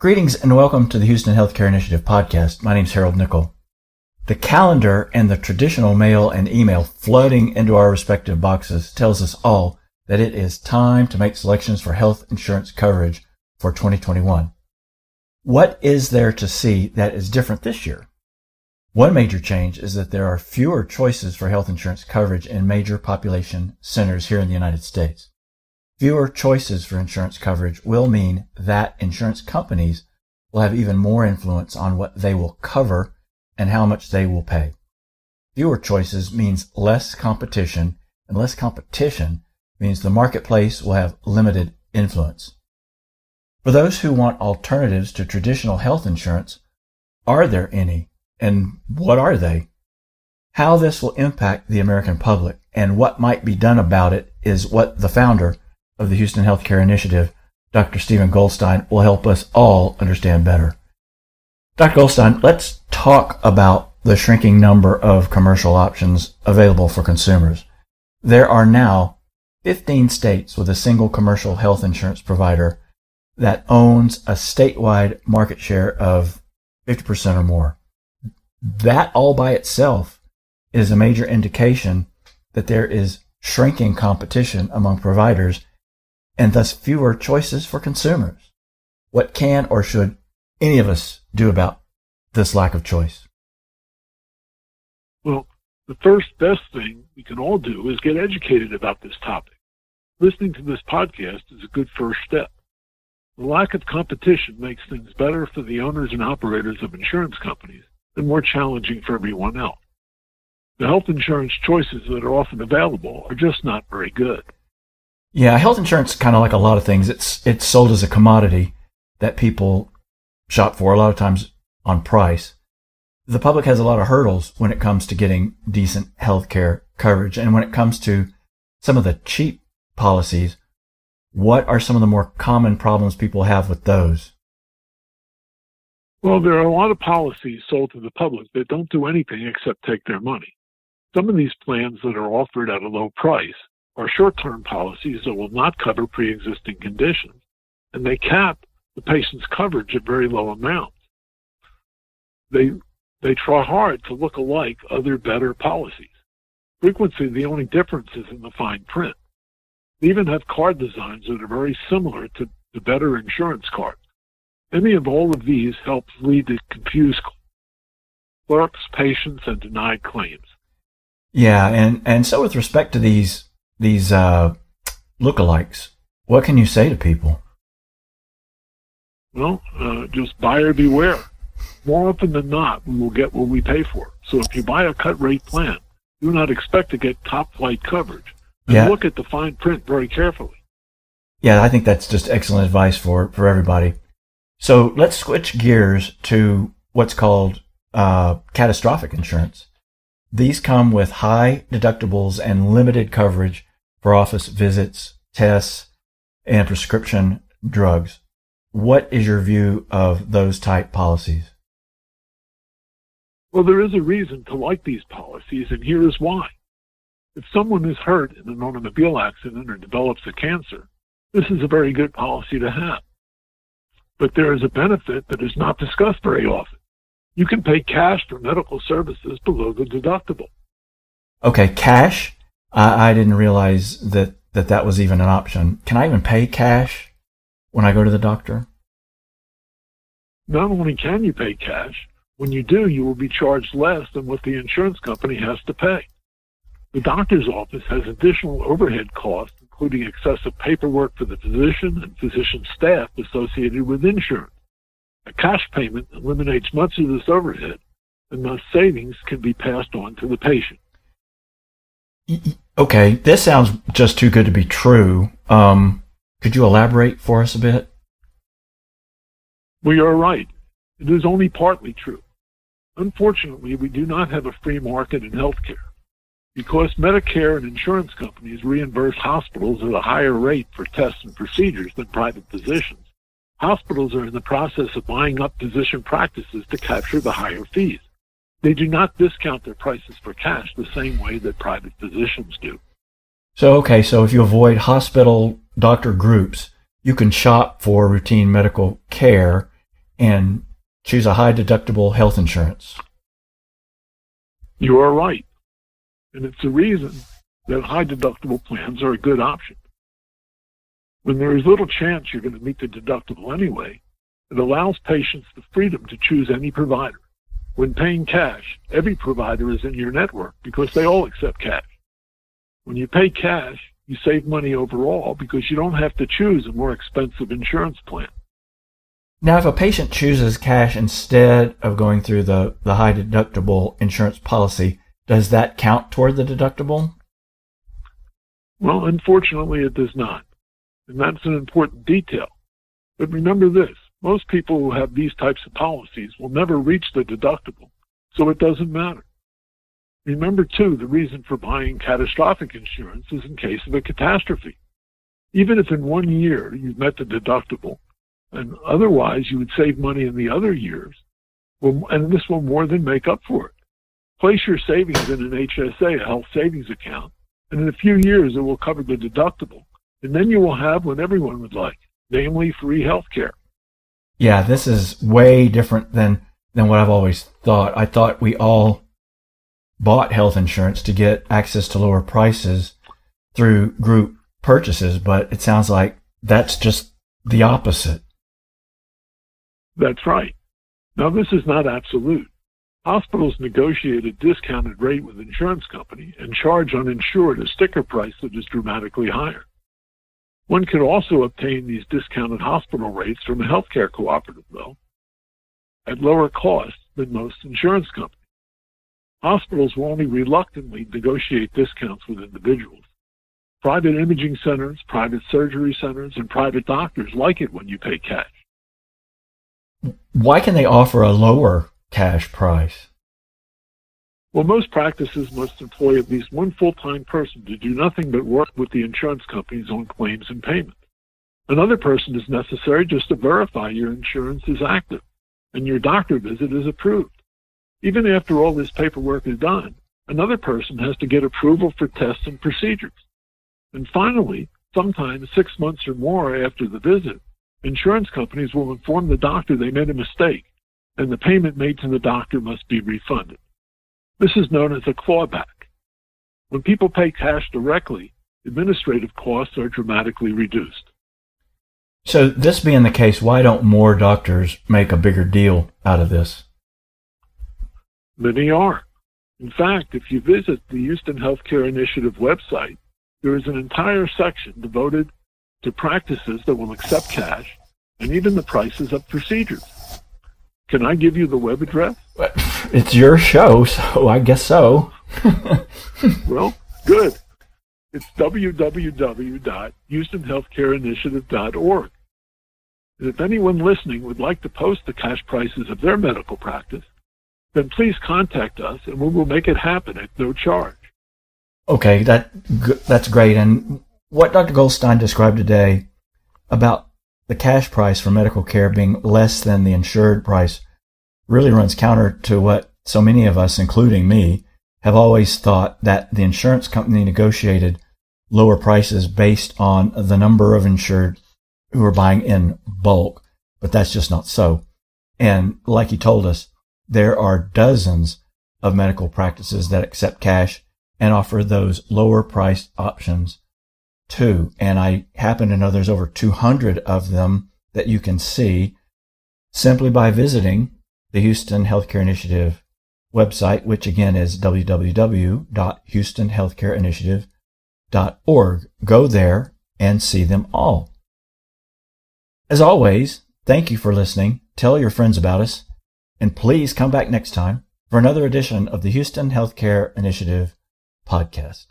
Greetings and welcome to the Houston Healthcare Initiative podcast. My name is Harold Nickel. The calendar and the traditional mail and email flooding into our respective boxes tells us all that it is time to make selections for health insurance coverage for 2021. What is there to see that is different this year? One major change is that there are fewer choices for health insurance coverage in major population centers here in the United States. Fewer choices for insurance coverage will mean that insurance companies will have even more influence on what they will cover and how much they will pay. Fewer choices means less competition, and less competition means the marketplace will have limited influence. For those who want alternatives to traditional health insurance, are there any? And what are they? How this will impact the American public and what might be done about it is what the founder of the Houston Healthcare Initiative, Dr. Steven Goldstein, will help us all understand better. Dr. Goldstein, let's talk about the shrinking number of commercial options available for consumers. There are now 15 states with a single commercial health insurance provider that owns a statewide market share of 50% or more. That all by itself is a major indication that there is shrinking competition among providers and thus fewer choices for consumers. What can or should any of us do about this lack of choice? Well, the first best thing we can all do is get educated about this topic. Listening to this podcast is a good first step. The lack of competition makes things better for the owners and operators of insurance companies and more challenging for everyone else. The health insurance choices that are often available are just not very good. Yeah, health insurance kind of like a lot of things. It's it's sold as a commodity that people shop for a lot of times on price. The public has a lot of hurdles when it comes to getting decent health care coverage. And when it comes to some of the cheap policies, what are some of the more common problems people have with those? Well, there are a lot of policies sold to the public that don't do anything except take their money. Some of these plans that are offered at a low price are short-term policies that will not cover pre-existing conditions, and they cap the patient's coverage at very low amounts. They they try hard to look alike other better policies. Frequently, the only difference is in the fine print. They even have card designs that are very similar to the better insurance cards. Any of all of these helps lead to confused clerks, patients, and denied claims. Yeah, and, and so with respect to these these uh, lookalikes, what can you say to people? Well, uh, just buyer beware. More often than not, we will get what we pay for. So if you buy a cut rate plan, do not expect to get top flight coverage. And yeah. look at the fine print very carefully. Yeah, I think that's just excellent advice for, for everybody. So let's switch gears to what's called uh, catastrophic insurance. These come with high deductibles and limited coverage for office visits, tests, and prescription drugs. What is your view of those type policies? Well, there is a reason to like these policies, and here is why. If someone is hurt in an automobile accident or develops a cancer, this is a very good policy to have. But there is a benefit that is not discussed very often. You can pay cash for medical services below the deductible. Okay, cash? I, I didn't realize that, that that was even an option. Can I even pay cash when I go to the doctor? Not only can you pay cash, when you do, you will be charged less than what the insurance company has to pay. The doctor's office has additional overhead costs, including excessive paperwork for the physician and physician staff associated with insurance. A cash payment eliminates much of this overhead, and thus savings can be passed on to the patient. Okay, this sounds just too good to be true. Um, could you elaborate for us a bit? Well, you're right. It is only partly true. Unfortunately, we do not have a free market in healthcare. Because Medicare and insurance companies reimburse hospitals at a higher rate for tests and procedures than private physicians, hospitals are in the process of buying up physician practices to capture the higher fees. They do not discount their prices for cash the same way that private physicians do. So, okay, so if you avoid hospital doctor groups, you can shop for routine medical care and choose a high deductible health insurance. You are right. And it's the reason that high deductible plans are a good option. When there is little chance you're going to meet the deductible anyway, it allows patients the freedom to choose any provider. When paying cash, every provider is in your network because they all accept cash. When you pay cash, you save money overall because you don't have to choose a more expensive insurance plan. Now, if a patient chooses cash instead of going through the, the high deductible insurance policy, does that count toward the deductible? Well, unfortunately, it does not. And that's an important detail. But remember this most people who have these types of policies will never reach the deductible, so it doesn't matter. Remember, too, the reason for buying catastrophic insurance is in case of a catastrophe. Even if in one year you've met the deductible, and otherwise you would save money in the other years, and this will more than make up for it. Place your savings in an HSA, a health savings account, and in a few years it will cover the deductible. And then you will have what everyone would like, namely free health care. Yeah, this is way different than, than what I've always thought. I thought we all bought health insurance to get access to lower prices through group purchases, but it sounds like that's just the opposite. That's right. Now, this is not absolute. Hospitals negotiate a discounted rate with insurance company and charge uninsured a sticker price that is dramatically higher. One could also obtain these discounted hospital rates from a healthcare cooperative, though, at lower cost than most insurance companies. Hospitals will only reluctantly negotiate discounts with individuals. Private imaging centers, private surgery centers, and private doctors like it when you pay cash. Why can they offer a lower cash price? Well, most practices must employ at least one full-time person to do nothing but work with the insurance companies on claims and payments. Another person is necessary just to verify your insurance is active and your doctor visit is approved. Even after all this paperwork is done, another person has to get approval for tests and procedures. And finally, sometimes six months or more after the visit, insurance companies will inform the doctor they made a mistake and the payment made to the doctor must be refunded. This is known as a clawback. When people pay cash directly, administrative costs are dramatically reduced. So, this being the case, why don't more doctors make a bigger deal out of this? Many are. In fact, if you visit the Houston Healthcare Initiative website, there is an entire section devoted to practices that will accept cash and even the prices of procedures. Can I give you the web address? It's your show, so I guess so. well, good. It's www.houstonhealthcareinitiative.org. And if anyone listening would like to post the cash prices of their medical practice, then please contact us and we will make it happen at no charge. Okay, that that's great. And what Dr. Goldstein described today about the cash price for medical care being less than the insured price really runs counter to what so many of us, including me, have always thought that the insurance company negotiated lower prices based on the number of insured who are buying in bulk, but that's just not so. And like he told us, there are dozens of medical practices that accept cash and offer those lower priced options too. And I happen to know there's over 200 of them that you can see simply by visiting the Houston Healthcare Initiative website, which again is www.houstonhealthcareinitiative.org. Go there and see them all. As always, thank you for listening. Tell your friends about us and please come back next time for another edition of the Houston Healthcare Initiative podcast.